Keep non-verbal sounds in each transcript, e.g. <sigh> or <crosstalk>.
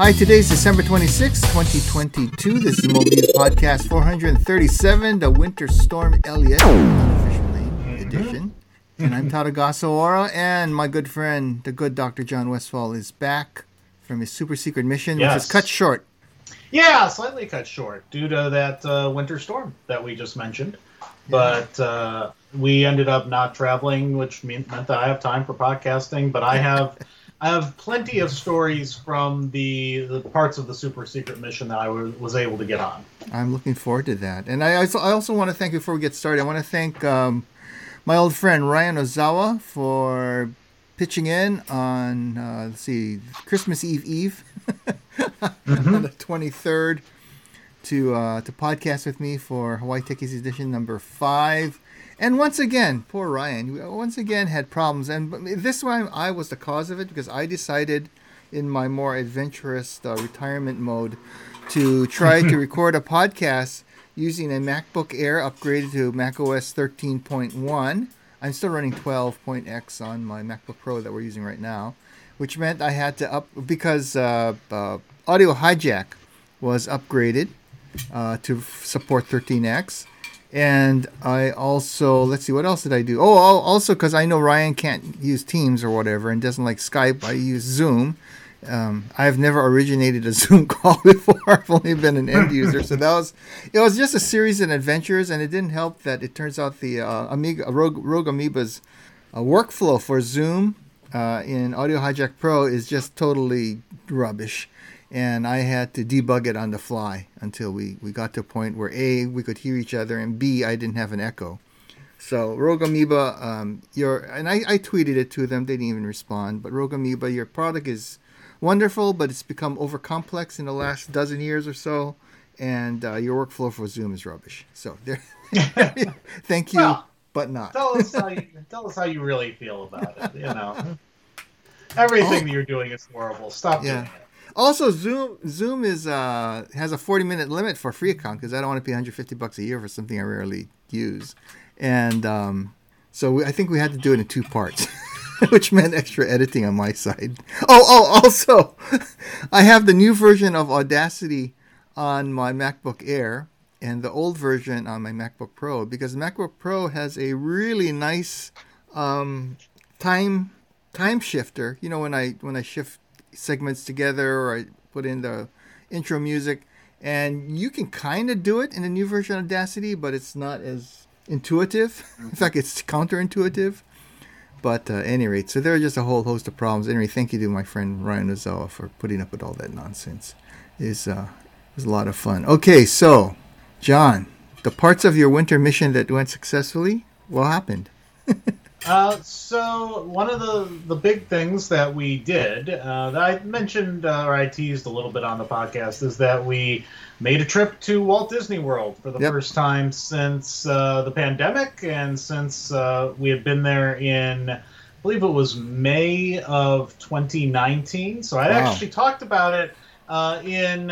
Hi, today's December 26, 2022. This is MobileViews Podcast 437, the Winter Storm Elliott, unofficial name edition. And I'm Todd Ogasawara, and my good friend, the good Dr. John Westfall, is back from his super secret mission, which Yes. is cut short. Yeah, slightly cut short due to that uh, winter storm that we just mentioned. But uh, we ended up not traveling, which mean, meant that I have time for podcasting. But I have, I have plenty of stories from the, the parts of the super secret mission that I was, was able to get on. I'm looking forward to that. And I also, I also want to thank, before we get started, I want to thank um, my old friend Ryan Ozawa for pitching in on, uh, let's see, Christmas Eve Eve on <laughs> the 23rd to uh, to podcast with me for Hawaii Techies edition number five. And once again, poor Ryan, once again had problems. And this time I was the cause of it because I decided in my more adventurous uh, retirement mode to try to <laughs> record a podcast using a MacBook Air upgraded to macOS 13.1. I'm still running 12.x on my MacBook Pro that we're using right now, which meant I had to up because uh, uh, Audio Hijack was upgraded uh, to f- support 13x. And I also, let's see, what else did I do? Oh, also because I know Ryan can't use Teams or whatever and doesn't like Skype, I use Zoom. Um, I've never originated a <laughs> Zoom call before. I've only been an end user, so that was it was just a series of adventures, and it didn't help that it turns out the uh, Amiga Rogue, Rogue Amoeba's uh, workflow for Zoom uh, in Audio Hijack Pro is just totally rubbish, and I had to debug it on the fly until we we got to a point where a we could hear each other, and b I didn't have an echo. So Rogue Amoeba, um, your and I, I tweeted it to them. They didn't even respond. But Rogue Amoeba, your product is wonderful, but it's become over complex in the last dozen years or so, and uh, your workflow for Zoom is rubbish. So there, <laughs> thank you, Well, but not. Tell us how you, tell us how you really feel about it. You know, everything that you're doing is horrible. Stop Yeah. doing it. Also, Zoom Zoom is uh, has a 40 minute limit for free account because I don't want to pay 150 bucks a year for something I rarely use, and um, so we, I think we had to do it in two parts, <laughs> which meant extra editing on my side. Oh, oh, also, <laughs> I have the new version of Audacity on my MacBook Air and the old version on my MacBook Pro because MacBook Pro has a really nice um, time time shifter. You know when I when I shift segments together or I put in the intro music, and you can kind of do it in the new version of Audacity, but it's not as intuitive. <laughs> In fact, it's counterintuitive. But uh, at any rate, so there are just a whole host of problems. Anyway, thank you to my friend Ryan Ozawa for putting up with all that nonsense. Is uh, it was a lot of fun. Okay, so John, the parts of your winter mission that went successfully, what happened? <laughs> Uh, so one of the the big things that we did uh, that I mentioned uh, or I teased a little bit on the podcast is that we made a trip to Walt Disney World for the Yep. first time since uh, the pandemic and since uh, we had been there in I believe it was May of 2019. So I Wow. actually talked about it uh, in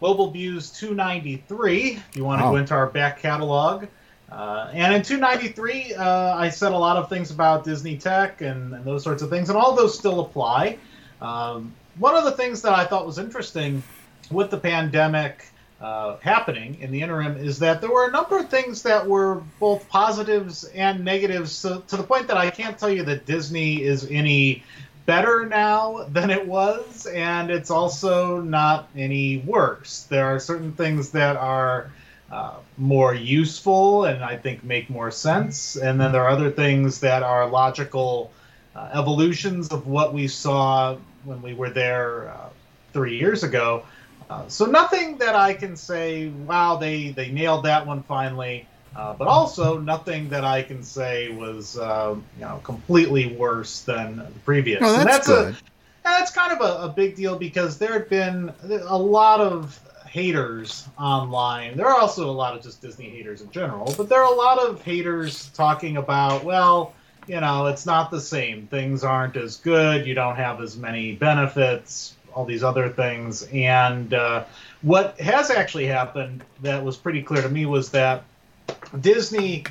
Global Views 293. If you want to Wow. go into our back catalog. Uh, and in 293, uh, I said a lot of things about Disney Tech and, and those sorts of things, and all those still apply. Um, one of the things that I thought was interesting with the pandemic uh, happening in the interim is that there were a number of things that were both positives and negatives, so, to the point that I can't tell you that Disney is any better now <laughs> than it was, and it's also not any worse. There are certain things that are uh, more useful and I think make more sense. And then there are other things that are logical uh, evolutions of what we saw when we were there uh, three years ago. Uh, so nothing that I can say, wow, they, they nailed that one finally. Uh, but also nothing that I can say was uh, you know completely worse than the previous. Oh, And that's, a, good. that's kind of a, a big deal because there had been a lot of haters online. There are also a lot of just Disney haters in general, but there are a lot of haters talking about, well, you know, it's not the same. Things aren't as good. You don't have as many benefits, all these other things. And uh, what has actually happened that was pretty clear to me was that Disney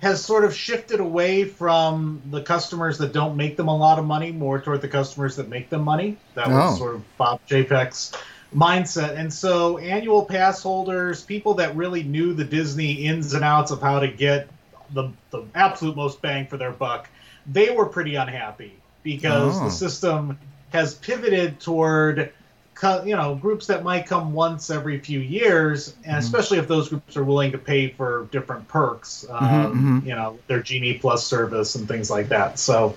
has sort of shifted away from the customers that don't make them a lot of money, more toward the customers that make them money. That Oh. was sort of Bob Chapek's mindset. And so, annual pass holders, people that really knew the Disney ins and outs of how to get the, the absolute most bang for their buck, they were pretty unhappy because Oh. the system has pivoted toward you know groups that might come once every few years and Mhm. especially if those groups are willing to pay for different perks um, Mhm, mhm. you know their genie plus service and things like that so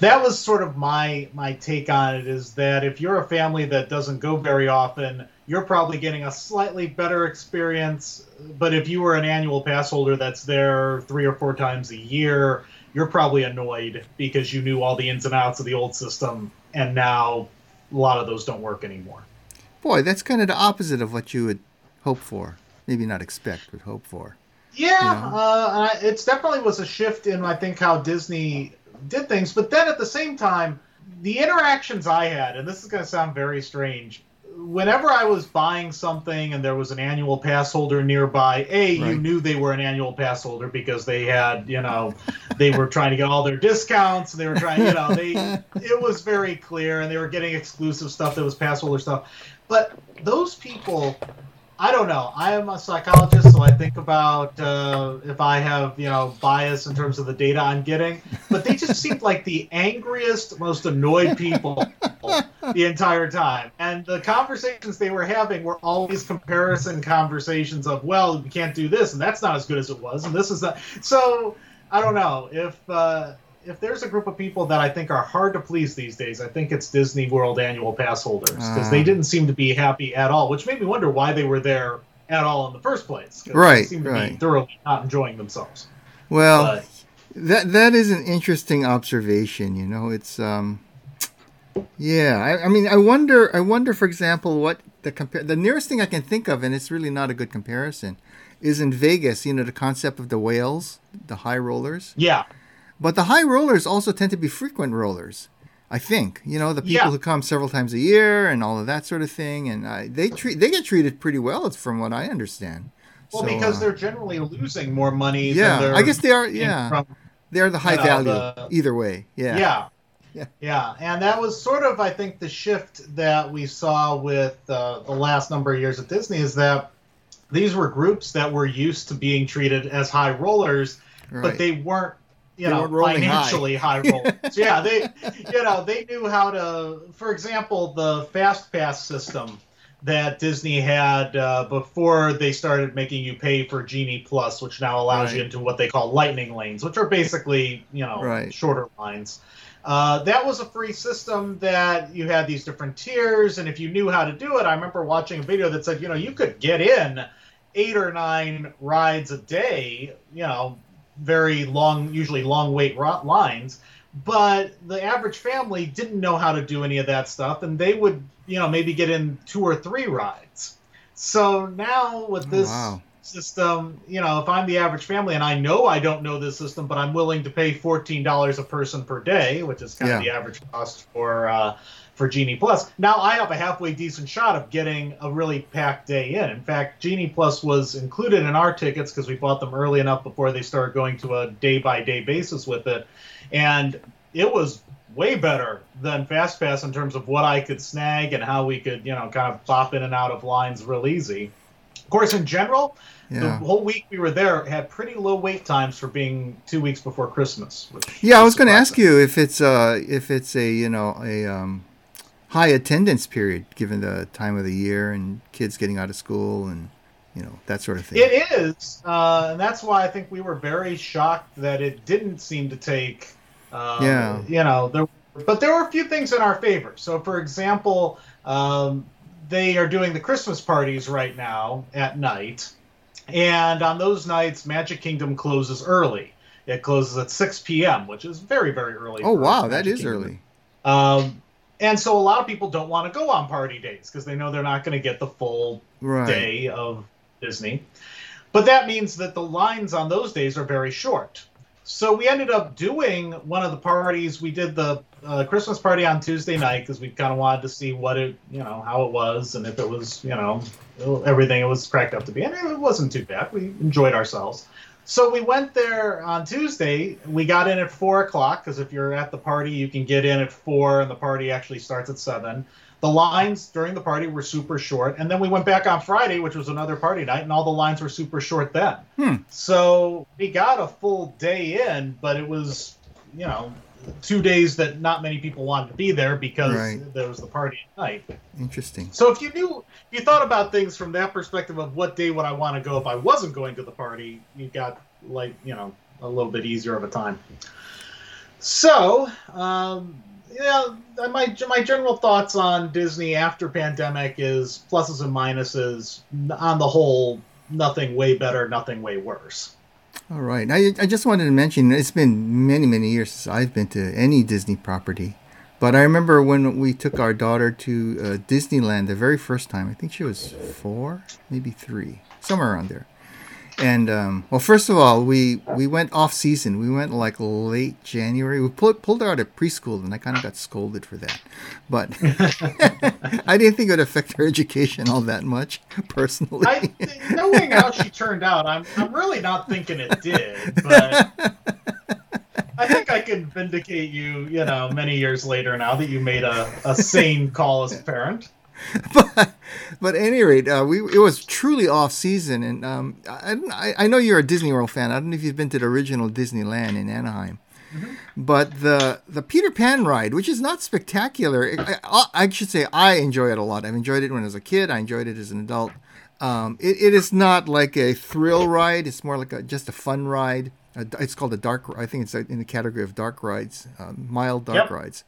that was sort of my my take on it is that if you're a family that doesn't go very often you're probably getting a slightly better experience but if you were an annual pass holder that's there three or four times a year you're probably annoyed because you knew all the ins and outs of the old system and now a lot of those don't work anymore Boy, that's kind of the opposite of what you would hope for. Maybe not expect, but hope for. Yeah, Yeah. uh, it's definitely was a shift in I think how Disney did things. But then at the same time, the interactions I had, and this is going to sound very strange. Whenever I was buying something and there was an annual pass holder nearby, a you knew they were an annual pass holder because they had, you know, they were trying to get all their discounts. They were trying, you know, they <laughs> it was very clear, and they were getting exclusive stuff that was pass holder stuff. But those people I don't know. I am a psychologist, so I think about uh, if I have, you know, bias in terms of the data I'm getting. But they just seemed like the angriest, most annoyed people the entire time. And the conversations they were having were always comparison conversations of, well, we can't do this, and that's not as good as it was, and this is that. So I don't know if. Uh, if there's a group of people that I think are hard to please these days, I think it's Disney World annual pass holders because Ah. they didn't seem to be happy at all, which made me wonder why they were there at all in the first place. Right, they seemed to be right. thoroughly not enjoying themselves. Well, But that that is an interesting observation. You know, it's um, yeah. I, I mean, I wonder. I wonder, for example, what the compare the nearest thing I can think of, and it's really not a good comparison, is in Vegas. You know, the concept of the whales, the high rollers. yeah, But the high rollers also tend to be frequent rollers. I think you know the people Yeah. who come several times a year and all of that sort of thing, and uh, they treat they get treated pretty well, it's from what I understand. well, So, because uh, they're generally losing more money. yeah, I guess they are. Yeah, from they're the high know, value the- either way. Yeah, Yeah. <laughs> Yeah. yeah. And that was sort of, I think, the shift that we saw with uh, the last number of years at Disney is that these were groups that were used to being treated as high rollers, right. but they weren't, you They know, high. financially high, rollers. <laughs> yeah, they, you know, they knew how to, for example, the Fast Pass system that Disney had uh, before they started making you pay for Genie Plus, which now allows you into what they call lightning lanes, which are basically, you know, Right. shorter lines. Uh, that was a free system that you had these different tiers, and if you knew how to do it, I remember watching a video that said, you know, you could get in eight or nine rides a day, you know, very long, usually long wait lines, but the average family didn't know how to do any of that stuff, and they would, you know, maybe get in two or three rides. So now with Oh, this wow. system, you know, if I'm the average family and I know I don't know this system, but I'm willing to pay fourteen dollars a person per day, which is kind of the average cost for uh, for Genie Plus. Now I have a halfway decent shot of getting a really packed day in. In fact, Genie Plus was included in our tickets because we bought them early enough before they started going to a day by day basis with it, and it was way better than Fast Pass in terms of what I could snag and how we could, you know, kind of bop in and out of lines real easy. Of course, in general, the whole week we were there had pretty low wait times for being two weeks before Christmas. Which Yeah, I was going to ask you if it's uh if it's a you know a um, high attendance period given the time of the year and kids getting out of school and you know that sort of thing. It is, uh, and that's why I think we were very shocked that it didn't seem to take. Uh, Yeah. You know, there, but there were a few things in our favor. So, for example, um, they are doing the Christmas parties right now at night, and on those nights, Magic Kingdom closes early. It closes at 6 p.m., which is very, very early. oh wow, that Magic is Kingdom. early. Um, and so a lot of people don't want to go on party days because they know they're not going to get the full Right. day of Disney. But that means that the lines on those days are very short. So we ended up doing one of the parties. We did the uh, Christmas party on Tuesday night because we kind of wanted to see what it, you know, how it was and if it was, you know, everything it was cracked up to be. And it wasn't too bad. We enjoyed ourselves. So we went there on Tuesday. We got in at four o'clock because if you're at the party, you can get in at four, and the party actually starts at seven. The lines during the party were super short, and then we went back on Friday, which was another party night, and all the lines were super short then. Hmm. So we got a full day in, but it was, you know, two days that not many people wanted to be there because Right. there was the party at night. Interesting. So if you knew, if you thought about things from that perspective of what day would I want to go if I wasn't going to the party, you got like you know a little bit easier of a time. So um, yeah, my my general thoughts on Disney after pandemic is pluses and minuses. On the whole, nothing way better, nothing way worse. All right. I, I just wanted to mention it's been many, many years since I've been to any Disney property. But I remember when we took our daughter to uh, Disneyland the very first time. I think she was four, maybe three, somewhere around there. And um, well, first of all, we we went off season. We went like late January. We pulled pulled out of preschool, and I kind of got scolded for that. But <laughs> I didn't think it would affect her education all that much, personally. I, knowing how she turned out, I'm I'm really not thinking it did, but I think I can vindicate you, you know, many years later now that you made a, a sane call as a parent. <laughs> but, but at any rate, uh, we it was truly off season, and um, I, I know you're a Disney World fan. I don't know if you've been to the original Disneyland in Anaheim, but the the Peter Pan ride, which is not spectacular, I, I, I should say I enjoy it a lot. I've enjoyed it when I was a kid. I enjoyed it as an adult. Um, it, it is not like a thrill ride. It's more like a, just a fun ride. Uh, it's called a dark. I think it's in the category of dark rides, uh, mild dark Yep. rides,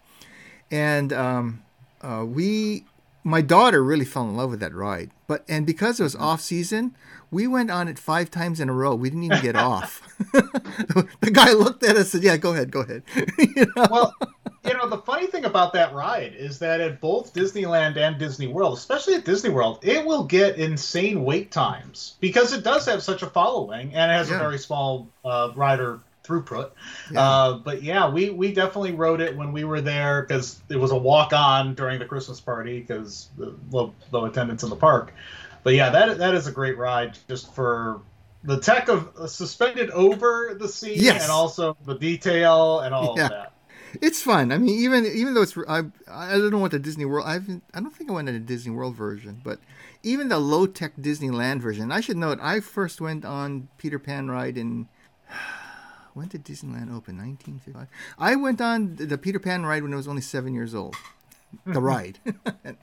and um, uh, we my daughter really fell in love with that ride but and because it was off season we went on it five times in a row we didn't even get <laughs> off <laughs> the guy looked at us and said yeah go ahead go ahead <laughs> you know? Well, you know, the funny thing about that ride is that at both Disneyland and Disney World, especially at Disney World, it will get insane wait times because it does have such a following and it has Yeah. a very small uh, rider throughput. Yeah. Uh, but yeah, we, we definitely rode it when we were there because it was a walk on during the Christmas party because the low, low attendance in the park. But yeah, that that is a great ride just for the tech of uh, suspended over the sea Yes. and also the detail and all Yeah. of that. it's fun i mean even even though it's i i don't know what the disney world i've i don't think i went to the disney world version but even the low-tech disneyland version i should note i first went on peter pan ride in when did disneyland open 1955 i went on the peter pan ride when i was only seven years old the <laughs> ride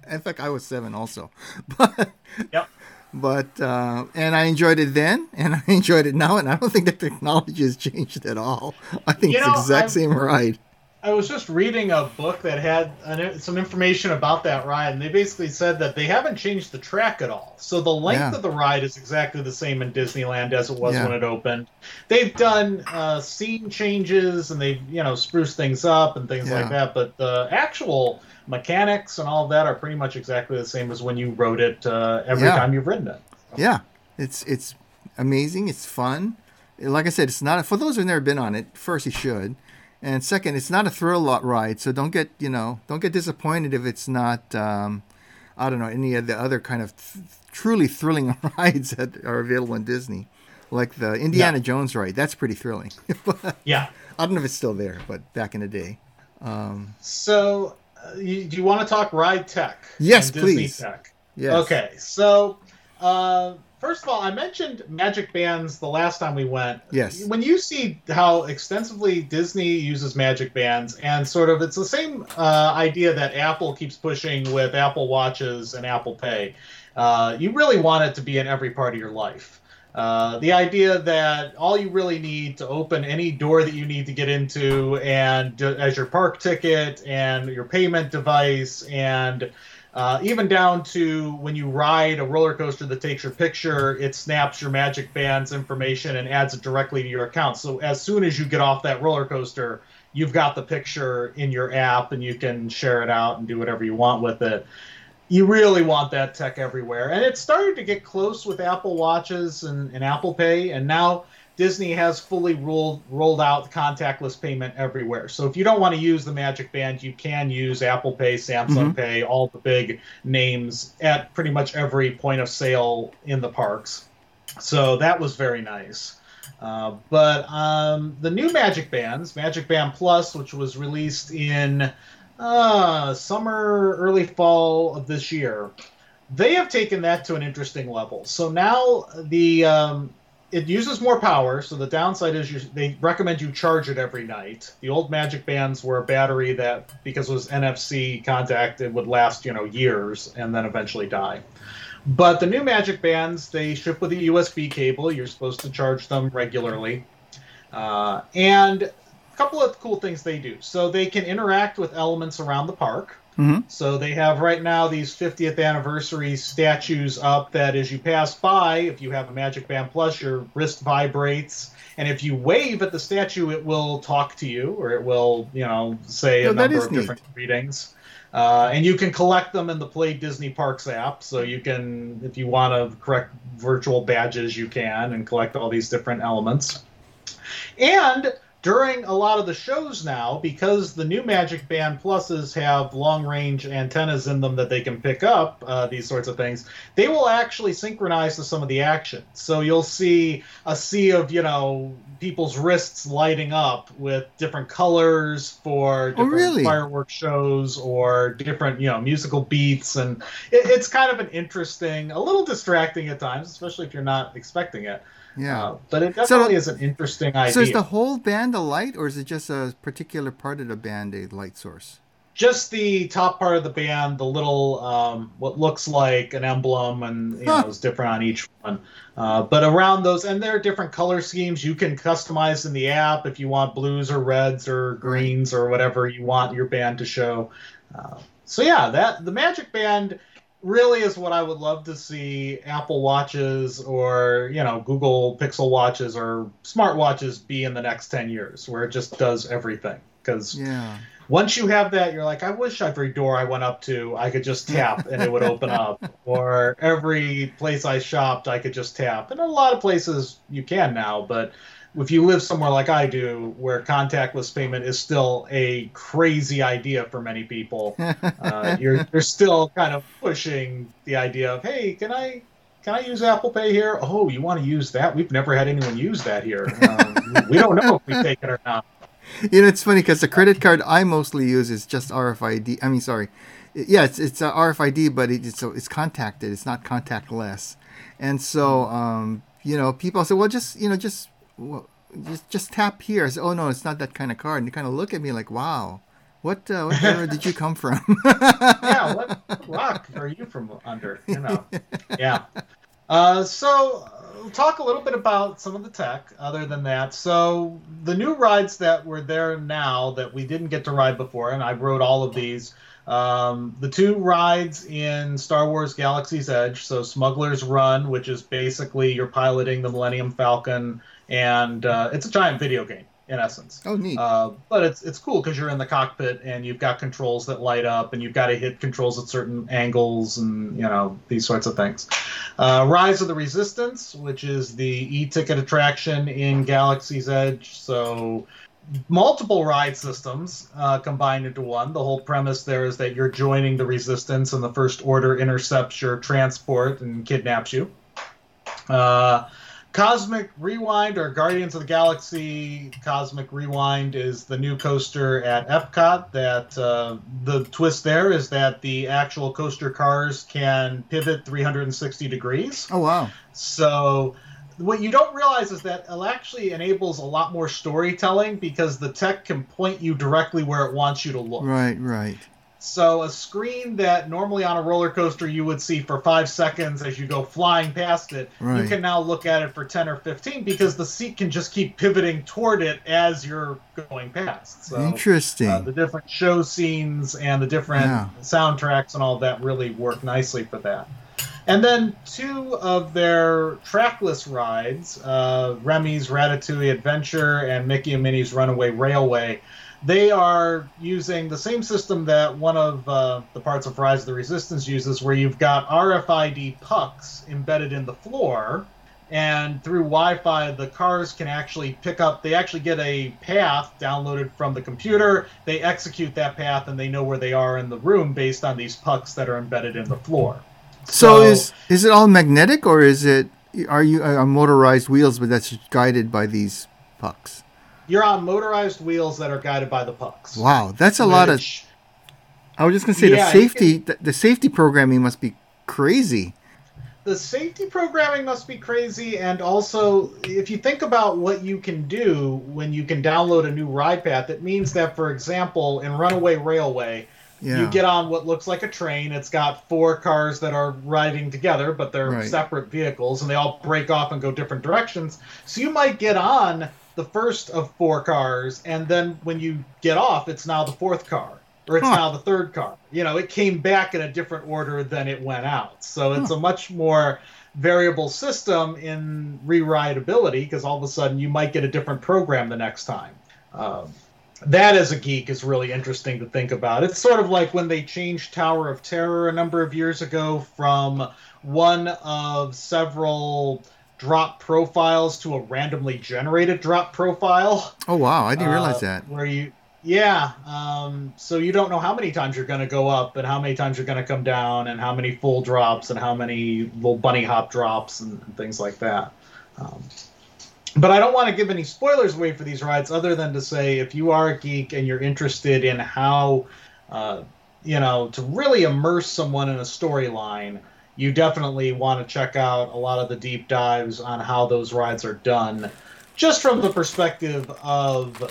in fact i was seven also <laughs> but Yep. but uh, and I enjoyed it then, and <laughs> I enjoyed it now, and I don't think the technology has changed at all. I think You it's know, the exact I've- same ride. I was just reading a book that had an, some information about that ride, and they basically said that they haven't changed the track at all. So the length Yeah. of the ride is exactly the same in Disneyland as it was Yeah. when it opened. They've done uh, scene changes and they've you know spruced things up and things like that, but the actual mechanics and all of that are pretty much exactly the same as when you rode it uh, every Yeah. time you've ridden it. Yeah, it's it's amazing. It's fun. Like I said, it's not for those who've never been on it. First, you should, and second, it's not a thrill lot ride. So don't get you know don't get disappointed if it's not. Um, I don't know any of the other kind of th- truly thrilling <laughs> rides that are available in Disney, like the Indiana Jones ride. That's pretty thrilling. <laughs> But Yeah. I don't know if it's still there, but back in the day. So, uh, you, do you want to talk ride tech? Yes, and Disney please. Tech. Yes. Okay, so uh, first of all, I mentioned magic bands the last time we went. Yes. When you see how extensively Disney uses magic bands, and sort of it's the same uh, idea that Apple keeps pushing with Apple Watches and Apple Pay, uh, you really want it to be in every part of your life. Uh, the idea that all you really need to open any door that you need to get into, and uh, as your park ticket and your payment device, and uh, even down to when you ride a roller coaster that takes your picture, it snaps your Magic Band's information and adds it directly to your account. So as soon as you get off that roller coaster, you've got the picture in your app and you can share it out and do whatever you want with it. You really want that tech everywhere. And it started to get close with Apple Watches and, and Apple Pay, and now Disney has fully rolled rolled out contactless payment everywhere. So if you don't want to use the Magic Band, you can use Apple Pay, Samsung Mhm. Pay, all the big names at pretty much every point of sale in the parks. So that was very nice. Uh, but um, the new Magic Bands, Magic Band Plus, which was released in uh, summer, early fall of this year, they have taken that to an interesting level. So now the um, it uses more power. So the downside is you, they recommend you charge it every night. The old Magic Bands were a battery that, because it was NFC contact, it would last you know years and then eventually die. But the new Magic Bands, they ship with a USB cable. You're supposed to charge them regularly. Uh, and a couple of cool things they do. So they can interact with elements around the park. Mm-hmm. So they have right now these 50th anniversary statues up that as you pass by, if you have a Magic Band Plus, your wrist vibrates. And if you wave at the statue, it will talk to you or it will, you know, say Oh, a number of neat. different readings. Uh, and you can collect them in the Play Disney Parks app. So you can, if you want to correct virtual badges, you can and collect all these different elements. And during a lot of the shows now, because the new Magic Band Pluses have long range antennas in them that they can pick up uh, these sorts of things, they will actually synchronize to some of the action. So you'll see a sea of, you know, people's wrists lighting up with different colors for Oh, different really? fireworks shows or different, you know, musical beats. And it, it's kind of an interesting, a little distracting at times, especially if you're not expecting it. Yeah. Uh, but it So- is an interesting idea. so is the whole band a light, or is it just a particular part of the band a light source? just the top part of the band, the little um, what looks like an emblem, and you Huh. know, is different on each one. Uh, but around those, and there are different color schemes you can customize in the app if you want blues or reds or greens or whatever you want your band to show. Uh, so yeah, that the Magic Band really is what I would love to see Apple watches or you know Google Pixel watches or smart watches be in the next ten years, where it just does everything. Because Yeah. once you have that, you're like, I wish every door I went up to, I could just tap and it would open up. <laughs> Or every place I shopped, I could just tap. And a lot of places you can now, but if you live somewhere like I do, where contactless payment is still a crazy idea for many people, <laughs> uh, you're you're still kind of pushing the idea of, hey, can I can I use Apple Pay here? Oh, you want to use that? We've never had anyone use that here. Um, we don't know if we take it or not. You know, it's funny because the credit card I mostly use is just RFID. I mean, sorry, yeah, it's it's uh, RFID, but it, it's it's contacted. It's not contactless, and so um, you know, people say, well, just you know, just well, just just tap here. I say, oh no, it's not that kind of card. And they kind of look at me like, wow, what uh, what <laughs> era did you come from? <laughs> yeah, what rock are you from under? You know, yeah. Uh, so, uh, talk a little bit about some of the tech. Other than that, so the new rides that were there now that we didn't get to ride before, and I rode all of these. Um, the two rides in Star Wars Galaxy's Edge, so Smuggler's Run, which is basically you're piloting the Millennium Falcon, and uh, it's a giant video game in essence. oh, neat. Uh, but it's it's cool because you're in the cockpit and you've got controls that light up and you've got to hit controls at certain angles and you know these sorts of things. Uh, Rise of the Resistance, which is the e-ticket attraction in Galaxy's Edge, so multiple ride systems uh, combined into one. The whole premise there is that you're joining the Resistance and the First Order intercepts your transport and kidnaps you. Uh, Cosmic Rewind or Guardians of the Galaxy Cosmic Rewind is the new coaster at Epcot. That uh, the twist there is that the actual coaster cars can pivot 360 degrees. oh wow. So what you don't realize is that it actually enables a lot more storytelling because the tech can point you directly where it wants you to look. Right, right. So a screen that normally on a roller coaster you would see for five seconds as you go flying past it, you can now look at it for ten or fifteen because the seat can just keep pivoting toward it as you're going past. So Interesting. uh, the different show scenes and the different Yeah. soundtracks and all that really work nicely for that. And then two of their trackless rides, uh, Remy's Ratatouille Adventure and Mickey and Minnie's Runaway Railway, they are using the same system that one of uh, the parts of Rise of the Resistance uses, where you've got RFID pucks embedded in the floor, and through Wi-Fi, the cars can actually pick up. They actually get a path downloaded from the computer. They execute that path, and they know where they are in the room based on these pucks that are embedded in the floor. so is is it all magnetic or is it are you uh, on motorized wheels, but that's guided by these pucks? You're on motorized wheels that are guided by the pucks. Wow, that's a lot of. I was just gonna say Yeah, the safety, the, the safety programming must be crazy. the safety programming must be crazy and also if you think about what you can do when you can download a new ride path it means that for example in runaway railway Yeah. you get on what looks like a train it's got four cars that are riding together but they're Right. separate vehicles and they all break off and go different directions so you might get on the first of four cars and then when you get off it's now the fourth car or it's Huh. now the third car you know it came back in a different order than it went out so it's Huh. a much more variable system in rewritability because all of a sudden you might get a different program the next time um, that as a geek is really interesting to think about. It's sort of like when they changed Tower of Terror a number of years ago from one of several drop profiles to a randomly generated drop profile. Oh wow, I didn't uh, realize that. Where you, yeah, um, so you don't know how many times you're going to go up and how many times you're going to come down and how many full drops and how many little bunny hop drops and, and things like that. Um, but I don't want to give any spoilers away for these rides, other than to say if you are a geek and you're interested in how, uh, you know, to really immerse someone in a storyline, you definitely want to check out a lot of the deep dives on how those rides are done, just from the perspective of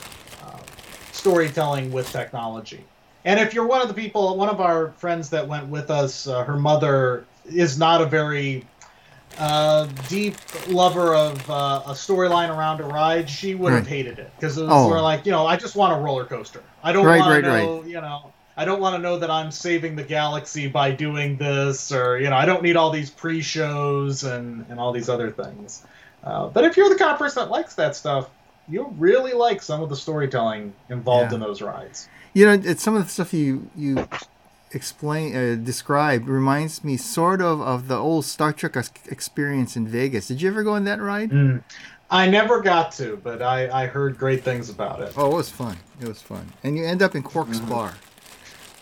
uh, storytelling with technology. And if you're one of the people, one of our friends that went with us, uh, her mother is not a very uh, deep lover of uh, a storyline around a ride, she would have Right. hated it because it was Oh. sort of like, you know, I just want a roller coaster. I don't Right, want to right, know, you know, I don't want to know that I'm saving the galaxy by doing this, or you know, I don't need all these pre-shows and and all these other things. Uh, but if you're the kind of person that likes that stuff, you'll really like some of the storytelling involved Yeah. in those rides. You know, it's some of the stuff you you explain uh, describe reminds me sort of of the old Star Trek experience in Vegas. Did you ever go on that ride? I never got to, but I, I heard great things about it. Oh, it was fun. It was fun, and you end up in Quark's bar.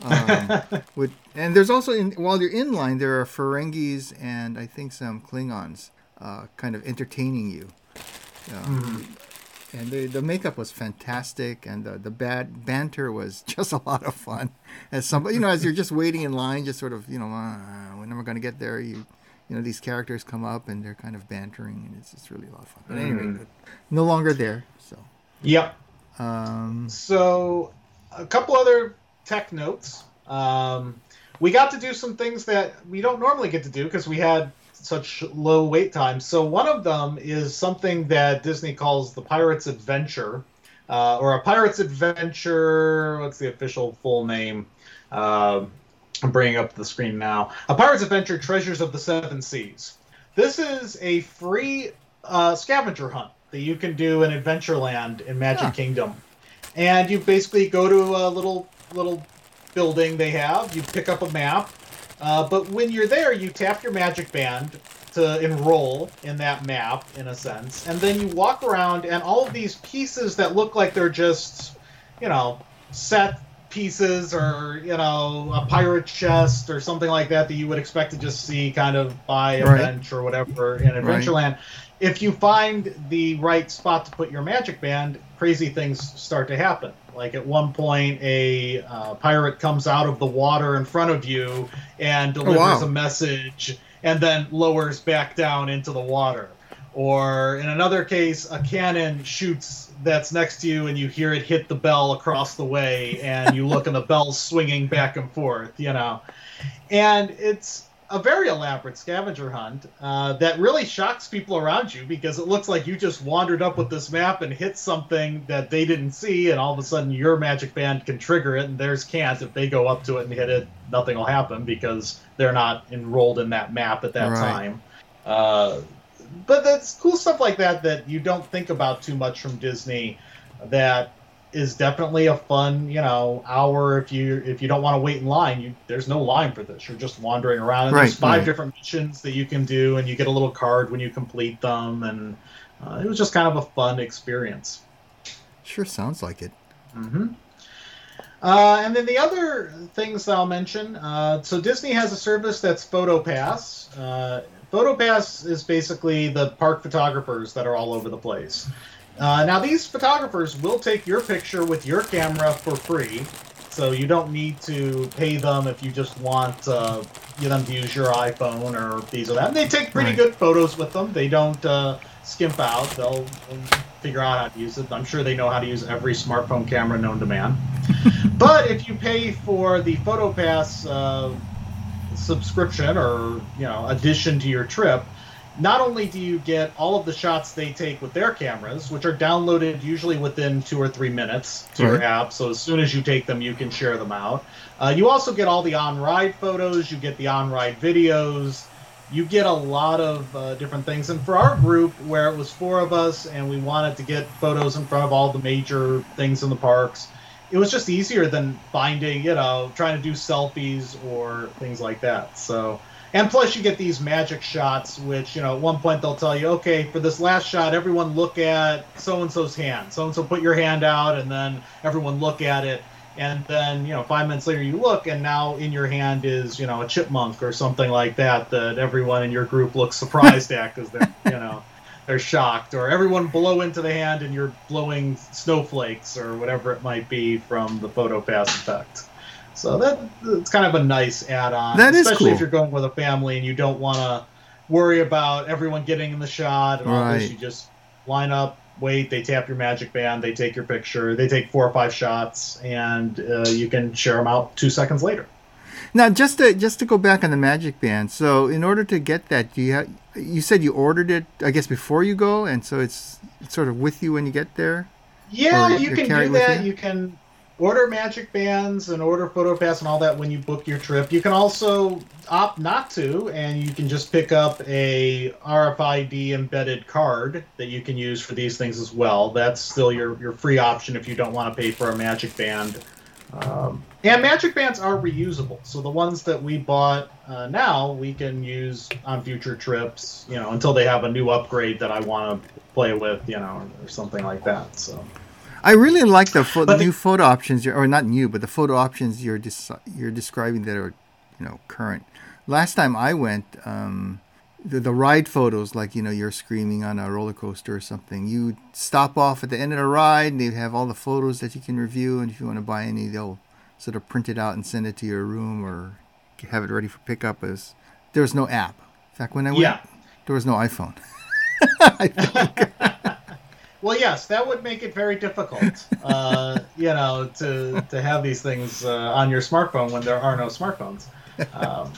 Um, <laughs> with, and there's also in, while you're in line, there are Ferengis and I think some Klingons, uh, kind of entertaining you. Um, And the, the makeup was fantastic, and the the bad banter was <laughs> just a lot of fun. As somebody, you know, as you're just waiting in line, just sort of, you know, uh, when we're going to get there, you, you know, these characters come up and they're kind of bantering, and it's just really a lot of fun. But anyway, no longer there. So, Yep. um, So, a couple other tech notes. Um, we got to do some things that we don't normally get to do because we had such low wait times. So, one of them is something that Disney calls the Pirate's Adventure, uh, or a Pirate's Adventure. What's the official full name? Uh, I'm bringing up the screen now. A Pirate's Adventure Treasures of the Seven Seas. This is a free uh, scavenger hunt that you can do in Adventureland in Magic. Kingdom. And you basically go to a little little building they have. You pick up a map, uh, but when you're there, you tap your magic band to enroll in that map, in a sense, and then you walk around, and all of these pieces that look like they're just, you know, set pieces or you know a pirate chest or something like that that you would expect to just see kind of by a Right. bench or whatever in Adventureland. If you find the right spot to put your magic band, crazy things start to happen. Like at one point, a uh, pirate comes out of the water in front of you and delivers wow. a message, and then lowers back down into the water. Or in another case, a cannon shoots that's next to you, and you hear it hit the bell across the way, and you look, and the bell's swinging back and forth. You know, and it's a very elaborate scavenger hunt uh, that really shocks people around you because it looks like you just wandered up with this map and hit something that they didn't see, and all of a sudden your magic band can trigger it, and theirs can't. If they go up to it and hit it, nothing will happen because they're not enrolled in that map at that Right. time. Uh, but that's cool stuff like that that you don't think about too much from Disney. That is definitely a fun, you know, hour if you if you don't want to wait in line. You there's no line for this. You're just wandering around. And there's five right. different missions that you can do, and you get a little card when you complete them. And uh, it was just kind of a fun experience. sure sounds like it. hmm Uh, and then the other things that I'll mention. Uh, so Disney has a service that's PhotoPass. Uh, PhotoPass is basically the park photographers that are all over the place. Uh, now, these photographers will take your picture with your camera for free, so you don't need to pay them if you just want uh, them to use your iPhone or these or that. And they take pretty Right. good photos with them. They don't uh, skimp out. They'll, they'll figure out how to use it. I'm sure they know how to use every smartphone camera known to man. <laughs> but if you pay for the PhotoPass uh, subscription or you know addition to your trip, not only do you get all of the shots they take with their cameras, which are downloaded usually within two or three minutes to your app, so as soon as you take them, you can share them out. Uh, you also get all the on-ride photos, you get the on-ride videos, you get a lot of uh, different things. And for our group, where it was four of us and we wanted to get photos in front of all the major things in the parks, it was just easier than finding, you know, trying to do selfies or things like that. So, and plus you get these magic shots, which, you know, at one point they'll tell you, okay, for this last shot, everyone look at so and so's hand. So and so put your hand out, and then everyone look at it. And then, you know, five minutes later you look, and now in your hand is, you know, a chipmunk or something like that that everyone in your group looks <laughs> surprised at because they're, you know, they're shocked. Or everyone blow into the hand and you're blowing snowflakes or whatever it might be from the PhotoPass effect. So that it's kind of a nice add-on, That is especially cool. if you're going with a family and you don't want to worry about everyone getting in the shot and all this. You just line up, wait. They tap your magic band, they take your picture, they take four or five shots, and uh, you can share them out two seconds later. Now, just to just to go back on the Magic Band. So, in order to get that, do you have? You said you ordered it, I guess, before you go, and so it's, it's sort of with you when you get there. Yeah, Or you can do that. you? You can order magic bands and order PhotoPass and all that when you book your trip. You can also opt not to, and you can just pick up a RFID embedded card that you can use for these things as well. That's still your, your free option if you don't want to pay for a magic band. Um, and magic bands are reusable, so the ones that we bought uh, now we can use on future trips. You know, until they have a new upgrade that I want to play with, you know, or, or something like that. So. I really like the, pho- the new photo options, or not new, but the photo options you're you're describing that are, you know, current. Last time I went, um, the, the ride photos, like you know, you're screaming on a roller coaster or something. You stop off at the end of the ride, and they have all the photos that you can review, and if you want to buy any, they'll sort of print it out and send it to your room or have it ready for pickup. As there's no app. In fact, when I went, Yeah. there was no iPhone. <laughs> <laughs> Well, yes, that would make it very difficult, <laughs> uh, you know, to to have these things uh, on your smartphone when there are no smartphones. Um,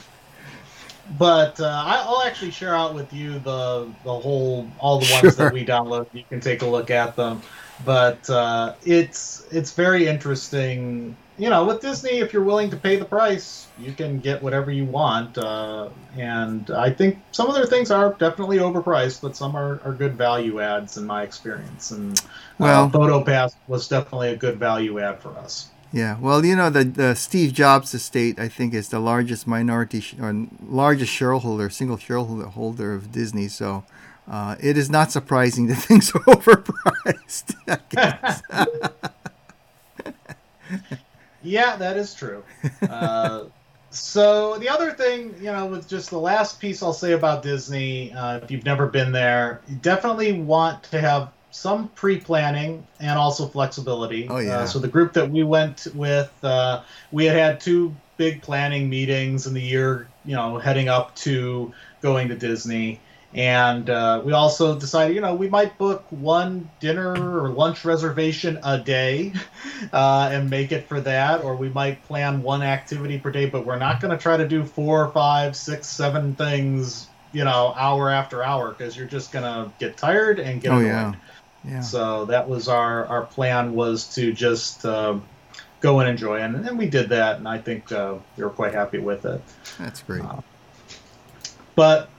but uh, I'll actually share out with you the the whole all the ones Sure. that we download. You can take a look at them. But uh, it's it's very interesting. You know, with Disney, if you're willing to pay the price, you can get whatever you want. Uh, and I think some of their things are definitely overpriced, but some are, are good value adds in my experience. And Well- uh, PhotoPass was definitely a good value add for us. Yeah, well, you know, the, the Steve Jobs estate, I think, is the largest minority sh- or largest shareholder, single shareholder holder of Disney. So uh, it is not surprising that <laughs> things are <laughs> overpriced. <laughs> Yeah, that is true. <laughs> Uh, so the other thing, you know, with just the last piece I'll say about Disney, uh, if you've never been there, you definitely want to have some pre-planning and also flexibility. Oh, yeah. Uh, so the group that we went with, uh, we had had two big planning meetings in the year, you know, heading up to going to Disney. And uh, we also decided, you know, we might book one dinner or lunch reservation a day <laughs> uh, and make it for that, or we might plan one activity per day, but we're not going to try to do four, five, six, seven things, you know, hour after hour, because you're just going to get tired and get oh annoyed. yeah, yeah. So that was our our plan was to just uh, go and enjoy, and, and we did that, and I think uh, we were quite happy with it. That's great. Uh, But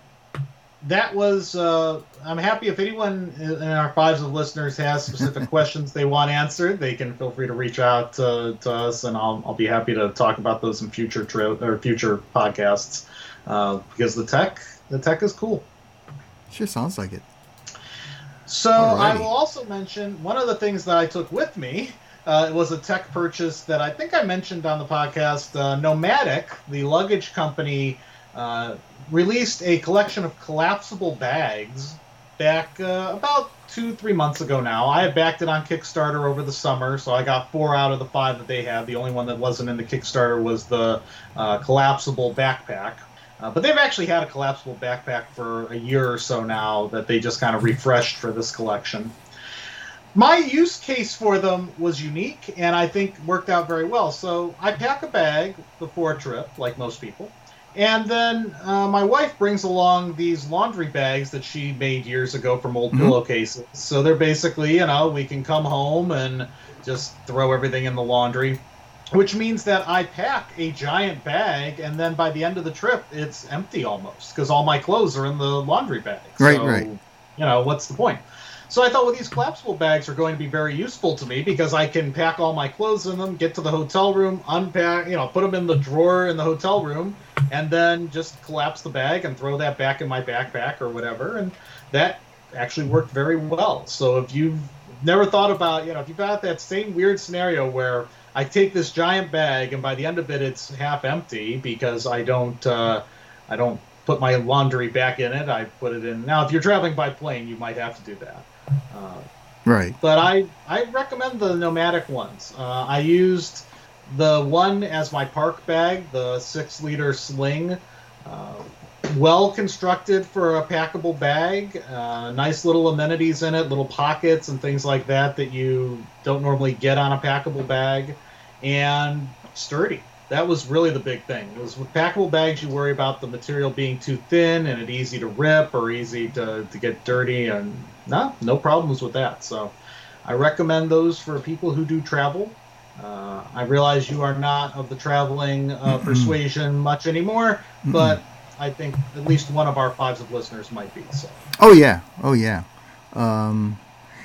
that was. Uh, I'm happy if anyone in our fives of listeners has specific <laughs> questions they want answered, they can feel free to reach out to, to us, and I'll, I'll be happy to talk about those in future tri- or future podcasts uh, because the tech the tech is cool. Sure sounds like it. So I will also mention one of the things that I took with me. Uh, it was a tech purchase that I think I mentioned on the podcast. Uh, Nomatic, the luggage company uh, released a collection of collapsible bags back uh, about two, three months ago now. I had backed it on Kickstarter over the summer, so I got four out of the five that they had. The only one that wasn't in the Kickstarter was the uh, collapsible backpack. Uh, but they've actually had a collapsible backpack for a year or so now that they just kind of refreshed for this collection. My use case for them was unique and I think worked out very well. So I pack a bag before a trip, like most people. And then uh, my wife brings along these laundry bags that she made years ago from old mm-hmm. pillowcases. So they're basically, you know, we can come home and just throw everything in the laundry, which means that I pack a giant bag, and then by the end of the trip, it's empty almost because all my clothes are in the laundry bag. Right, so, right. You know, what's the point? So I thought, well, these collapsible bags are going to be very useful to me because I can pack all my clothes in them, get to the hotel room, unpack, you know, put them in the drawer in the hotel room, and then just collapse the bag and throw that back in my backpack or whatever. And that actually worked very well. So if you've never thought about, you know, if you've got that same weird scenario where I take this giant bag and by the end of it it's half empty because I don't, uh, I don't put my laundry back in it. I put it in. Now, if you're traveling by plane, you might have to do that. Uh, right. But I I recommend the Nomatic ones. Uh, I used the one as my park bag, the six liter sling. Uh, well constructed for a packable bag. Uh, nice little amenities in it, little pockets and things like that that you don't normally get on a packable bag, and sturdy that was really the big thing. It was with packable bags, you worry about the material being too thin and it easy to rip or easy to, to get dirty, and no, no problems with that. So I recommend those for people who do travel. Uh, I realize you are not of the traveling uh, persuasion much anymore, but I think at least one of our fives of listeners might be. So. Oh yeah, oh yeah. Um,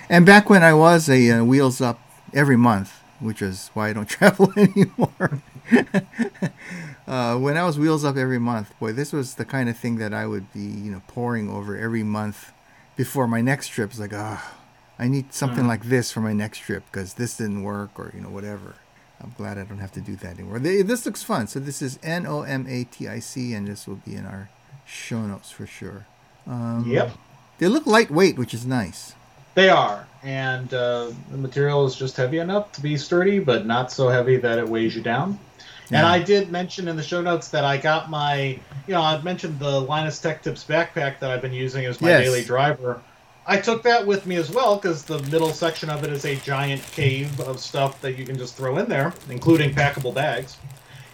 and back when I was a uh, wheels up every month, which is why I don't <laughs> travel anymore. <laughs> uh, when I was wheels up every month, boy, this was the kind of thing that I would be, you know, pouring over every month before my next trip. It's like, ah, oh, I need something mm. like this for my next trip because this didn't work or you know whatever. I'm glad I don't have to do that anymore. They, this looks fun. So this is N O M A T I C, and this will be in our show notes for sure. Um, yep. They look lightweight, which is nice. They are, and uh, the material is just heavy enough to be sturdy, but not so heavy that it weighs you down. And I did mention in the show notes that I got my, you know, I mentioned the Linus Tech Tips backpack that I've been using as my yes. daily driver. I took that with me as well because the middle section of it is a giant cave of stuff that you can just throw in there, including packable bags.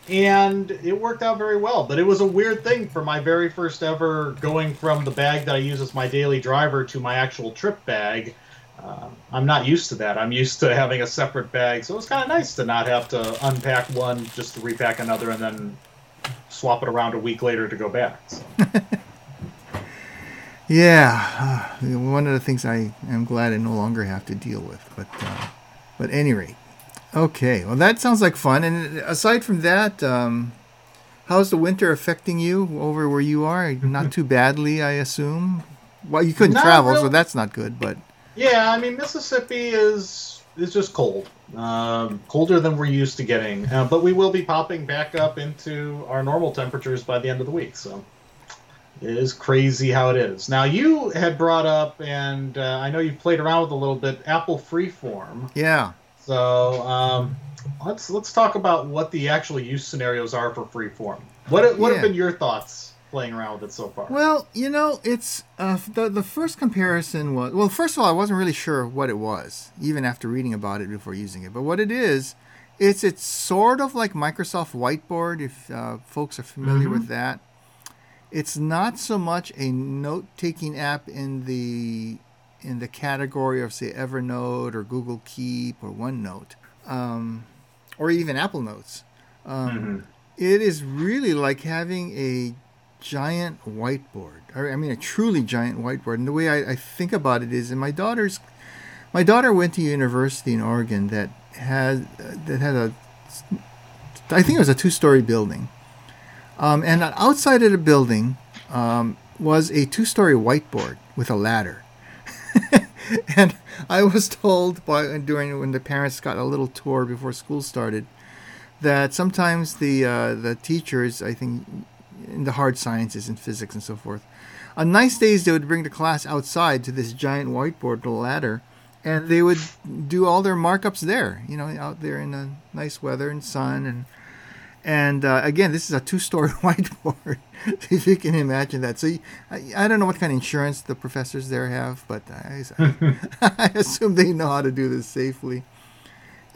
And it worked out very well. But it was a weird thing for my very first ever going from the bag that I use as my daily driver to my actual trip bag uh, I'm not used to that. I'm used to having a separate bag, so it's kind of nice to not have to unpack one just to repack another and then swap it around a week later to go back. So. <laughs> yeah, uh, one of the things I am glad I no longer have to deal with. But uh, but any rate, okay. Well, that sounds like fun. And aside from that, um, how's the winter affecting you over where you are? Not too <laughs> badly, I assume. Well, you couldn't not travel, so that's not good. But yeah, I mean Mississippi is is just cold, um, colder than we're used to getting. Uh, but we will be popping back up into our normal temperatures by the end of the week. So it is crazy how it is. Now you had brought up, and uh, I know you've played around with a little bit, Apple Freeform. Yeah. So um, let's let's talk about what the actual use scenarios are for Freeform. What what yeah. have been your thoughts? Playing around with it so far? Well, you know, it's uh, the the first comparison was well. First of all, I wasn't really sure what it was, even after reading about it before using it. But what it is, it's it's sort of like Microsoft Whiteboard. If uh, folks are familiar mm-hmm. with that, it's not so much a note-taking app in the in the category of say Evernote or Google Keep or OneNote, um, or even Apple Notes. Um, mm-hmm. It is really like having a giant whiteboard. I mean, a truly giant whiteboard. And the way I, I think about it is, and my daughter's, my daughter went to university in Oregon that had that had a, I think it was a two-story building, um, and outside of the building um, was a two-story whiteboard with a ladder. <laughs> and I was told by during when the parents got a little tour before school started that sometimes the uh, the teachers I think in the hard sciences and physics and so forth. On nice days, they would bring the class outside to this giant whiteboard, ladder, and they would do all their markups there. You know, out there in the nice weather and sun and and uh, again, this is a two-story <laughs> whiteboard. if you can imagine that. So I, I, don't know what kind of insurance the professors there have, but I, I, <laughs> assume they know how to do this safely.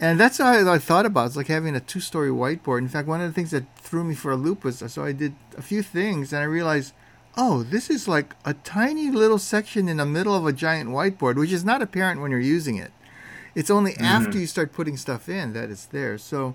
And that's how I thought about. It. It's like having a two-story whiteboard. In fact, one of the things that threw me for a loop was so I did a few things, and I realized, oh, this is like a tiny little section in the middle of a giant whiteboard, which is not apparent when you're using it. It's only mm-hmm. after you start putting stuff in that it's there. So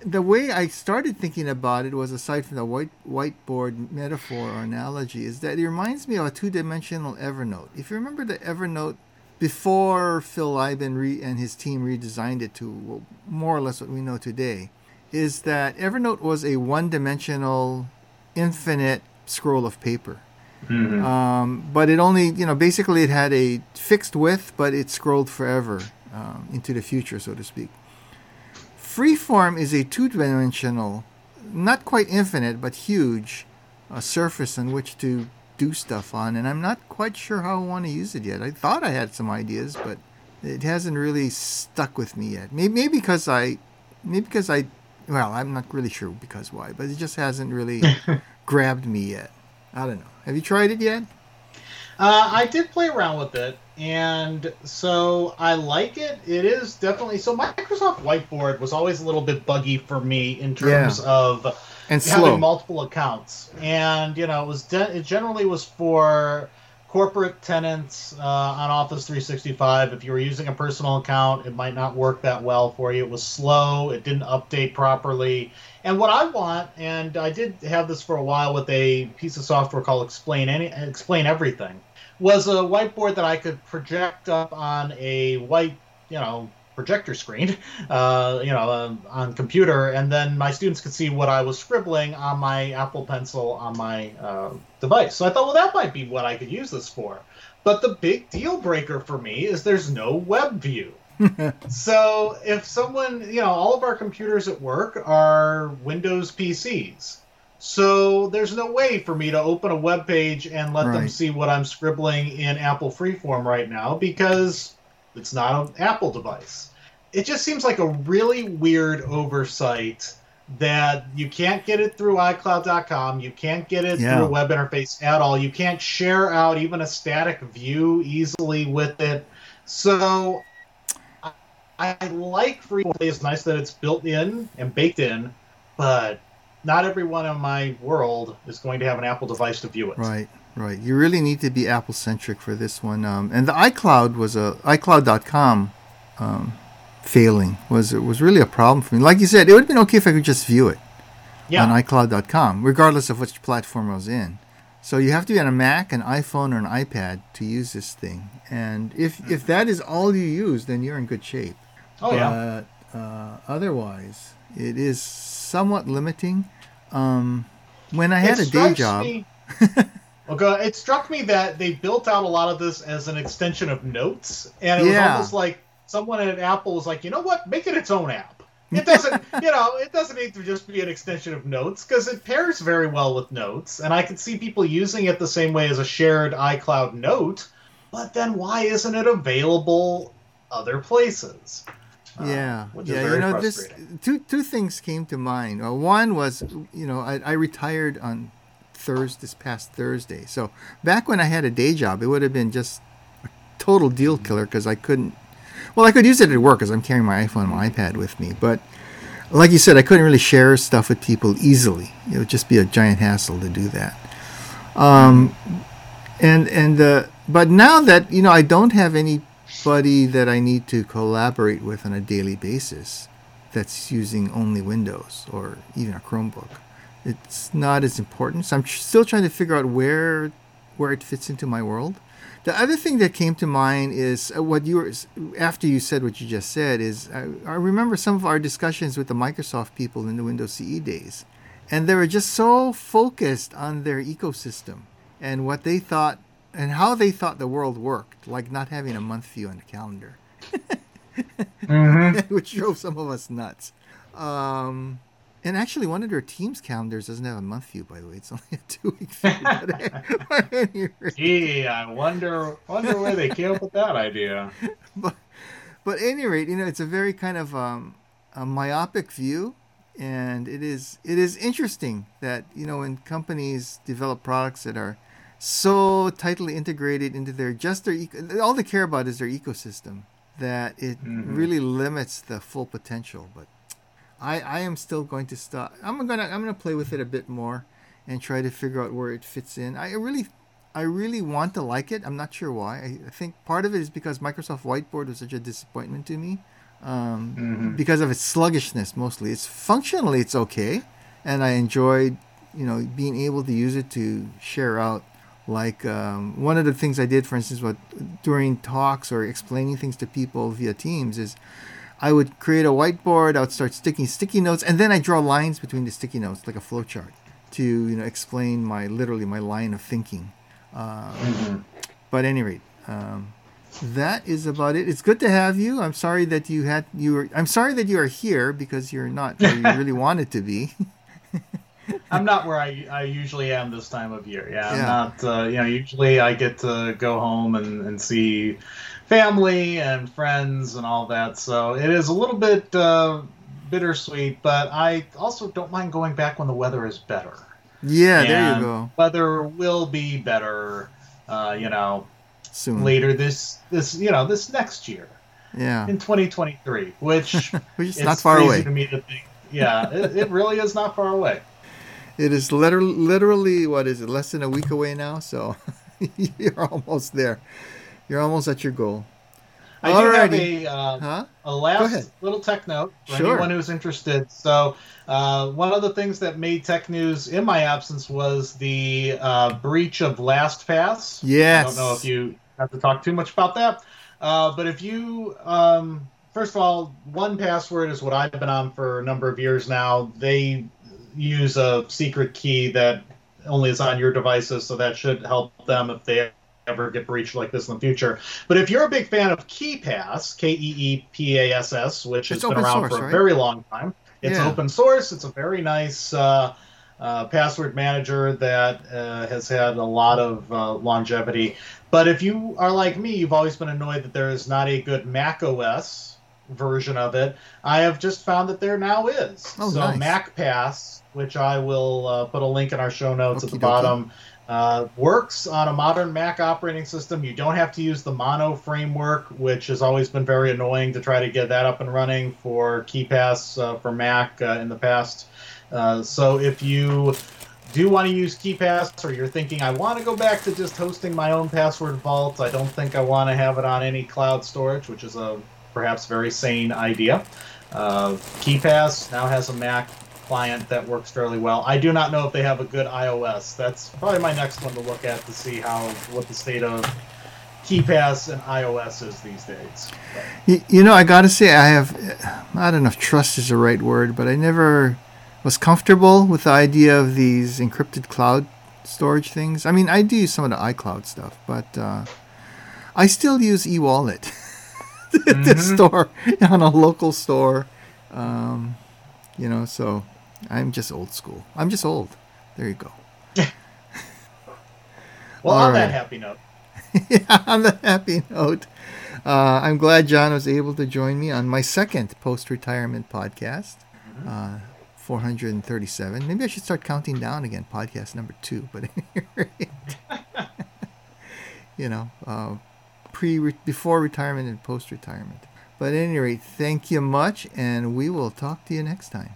the way I started thinking about it was aside from the white whiteboard metaphor or analogy is that it reminds me of a two-dimensional Evernote. If you remember the Evernote before Phil Libin re- and his team redesigned it to well, more or less what we know today, is that Evernote was a one-dimensional, infinite scroll of paper. Mm-hmm. Um, but it only, you know, basically it had a fixed width, but it scrolled forever um, into the future, so to speak. Freeform is a two-dimensional, not quite infinite, but huge uh, surface on which to do stuff on, and I'm not quite sure how I want to use it yet. I thought I had some ideas, but it hasn't really stuck with me yet. Maybe, maybe because I, maybe because I, well, I'm not really sure because why, but it just hasn't really <laughs> grabbed me yet. I don't know. Have you tried it yet? Uh, I did play around with it, and so I like it. It is definitely so. Microsoft Whiteboard was always a little bit buggy for me in terms yeah. of and having slow. multiple accounts, and you know, it was de- it generally was for corporate tenants uh, on Office 365. If you were using a personal account, it might not work that well for you. It was slow. It didn't update properly. And what I want, and I did have this for a while with a piece of software called Explain Any Explain Everything was a whiteboard that I could project up on a white, you know, projector screen, uh, you know, uh, on computer, and then my students could see what I was scribbling on my Apple Pencil on my uh, device. So I thought, well, that might be what I could use this for. But the big deal breaker for me is there's no web view. <laughs> so if someone, you know, all of our computers at work are Windows PCs. So there's no way for me to open a web page and let right. them see what I'm scribbling in Apple Freeform right now because it's not an Apple device. It just seems like a really weird oversight that you can't get it through iCloud.com. You can't get it yeah. through a web interface at all. You can't share out even a static view easily with it. So I, I like Freeform. It's nice that it's built in and baked in, but not everyone in my world is going to have an Apple device to view it. Right, right. You really need to be Apple centric for this one. Um, and the iCloud was a iCloud.com um, failing was it was really a problem for me. Like you said, it would have been okay if I could just view it yeah. on iCloud.com, regardless of which platform I was in. So you have to be on a Mac, an iPhone, or an iPad to use this thing. And if if that is all you use, then you're in good shape. Oh but, yeah. Uh, otherwise, it is somewhat limiting. Um, when I had it a day job. <laughs> Well, it struck me that they built out a lot of this as an extension of Notes, and it yeah. was almost like someone at Apple was like, you know what, make it its own app. It <laughs> doesn't, you know, it doesn't need to just be an extension of Notes because it pairs very well with Notes, and I can see people using it the same way as a shared iCloud Note. But then, why isn't it available other places? yeah, uh, yeah. You know, this two two things came to mind. Uh, one was, you know, I, I retired on Thursday, this past Thursday. So back when I had a day job, it would have been just a total deal killer because I couldn't. Well, I could use it at work because I'm carrying my iPhone and my iPad with me, but like you said, I couldn't really share stuff with people easily. It would just be a giant hassle to do that. Um, and and uh, but now that you know, I don't have anybody that I need to collaborate with on a daily basis that's using only Windows or even a Chromebook. It's not as important. So I'm still trying to figure out where where it fits into my world. The other thing that came to mind is uh, what you were after you said what you just said is I, I remember some of our discussions with the Microsoft people in the Windows CE days, and they were just so focused on their ecosystem and what they thought and how they thought the world worked, like not having a month view on the calendar, <laughs> mm-hmm. <laughs> which drove some of us nuts. Um, And actually, one of their teams calendars doesn't have a month view, by the way. It's only a <laughs> two week view. <laughs> Gee, I wonder wonder where they came up with that idea. <laughs> but, but at any rate, you know, it's a very kind of um, a myopic view, and it is it is interesting that you know when companies develop products that are so tightly integrated into their just their eco- all they care about is their ecosystem that it Mhm. really limits the full potential. But I I am still going to stop. I'm gonna I'm gonna play with it a bit more and try to figure out where it fits in. I really I really want to like it. I'm not sure why. I, I think part of it is because Microsoft Whiteboard was such a disappointment to me. Um, Mhm. because of its sluggishness mostly. It's functionally it's okay, and I enjoyed you know being able to use it to share out. Like um, one of the things I did, for instance, what during talks or explaining things to people via Teams is I would create a whiteboard. I would start sticking sticky notes, and then I draw lines between the sticky notes like a flowchart to you know explain my literally my line of thinking. Uh, Mhm. but at any rate, um, that is about it. It's good to have you. I'm sorry that you had you were. I'm sorry that you are here because you're not where you really <laughs> wanted to be. <laughs> I'm not where I, I usually am this time of year. Yeah, I'm Yeah. not. Uh, you know, usually I get to go home and, and see family and friends and all that. So it is a little bit uh, bittersweet, but I also don't mind going back when the weather is better. yeah, there you go. Weather will be better. Uh, you know, Soon. later this this you know this next year Yeah, in 2023, which <laughs> which is not far away. to me to think. Yeah, it, it really is not far away. It is literally, literally what is it? Less than a week away now. So <laughs> you're almost there. You're almost at your goal. I do have a uh, Huh? a last little tech note for Sure. anyone who's interested. So, uh, one of the things that made tech news in my absence was the uh, breach of LastPass. Yes. I don't know if you have to talk too much about that, uh, but if you, um, first of all, 1Password is what I've been on for a number of years now. They use a secret key that only is on your devices, so that should help them if they ever get breached like this in the future. But if you're a big fan of KeePass, K E E P A S S, which It's has been around source, for a right? very long time, it's Yeah. open source. It's a very nice uh, uh, password manager that uh, has had a lot of uh, longevity. But if you are like me, you've always been annoyed that there is not a good Mac OS version of it. I have just found that there now is. Oh, so nice. MacPass, which I will uh, put a link in our show notes at the dokie. bottom, uh, works on a modern Mac operating system. You don't have to use the Mono framework, which has always been very annoying to try to get that up and running for KeePass uh, for Mac uh, in the past. Uh, so if you do want to use KeePass or you're thinking, I want to go back to just hosting my own password vault, I don't think I want to have it on any cloud storage, which is a perhaps very sane idea. Uh, KeePass now has a Mac client that works fairly well. I do not know if they have a good iOS. That's probably my next one to look at to see how what the state of KeePass and iOS is these days. You, you know, I gotta say, I have, I don't know if trust is the right word, but I never was comfortable with the idea of these encrypted cloud storage things. I mean, I do use some of the iCloud stuff, but uh, I still use eWallet <laughs> to Mhm. store on a local store. Um, you know, so I'm just old school. I'm just old. There you go. <laughs> well, All on that happy note, <laughs> yeah, on the happy note, uh, I'm glad John was able to join me on my second post-retirement podcast, uh, 437. Maybe I should start counting down again, podcast number two. But <laughs> anyway, you know, uh, pre before retirement and post-retirement. But at any rate, thank you much, and we will talk to you next time.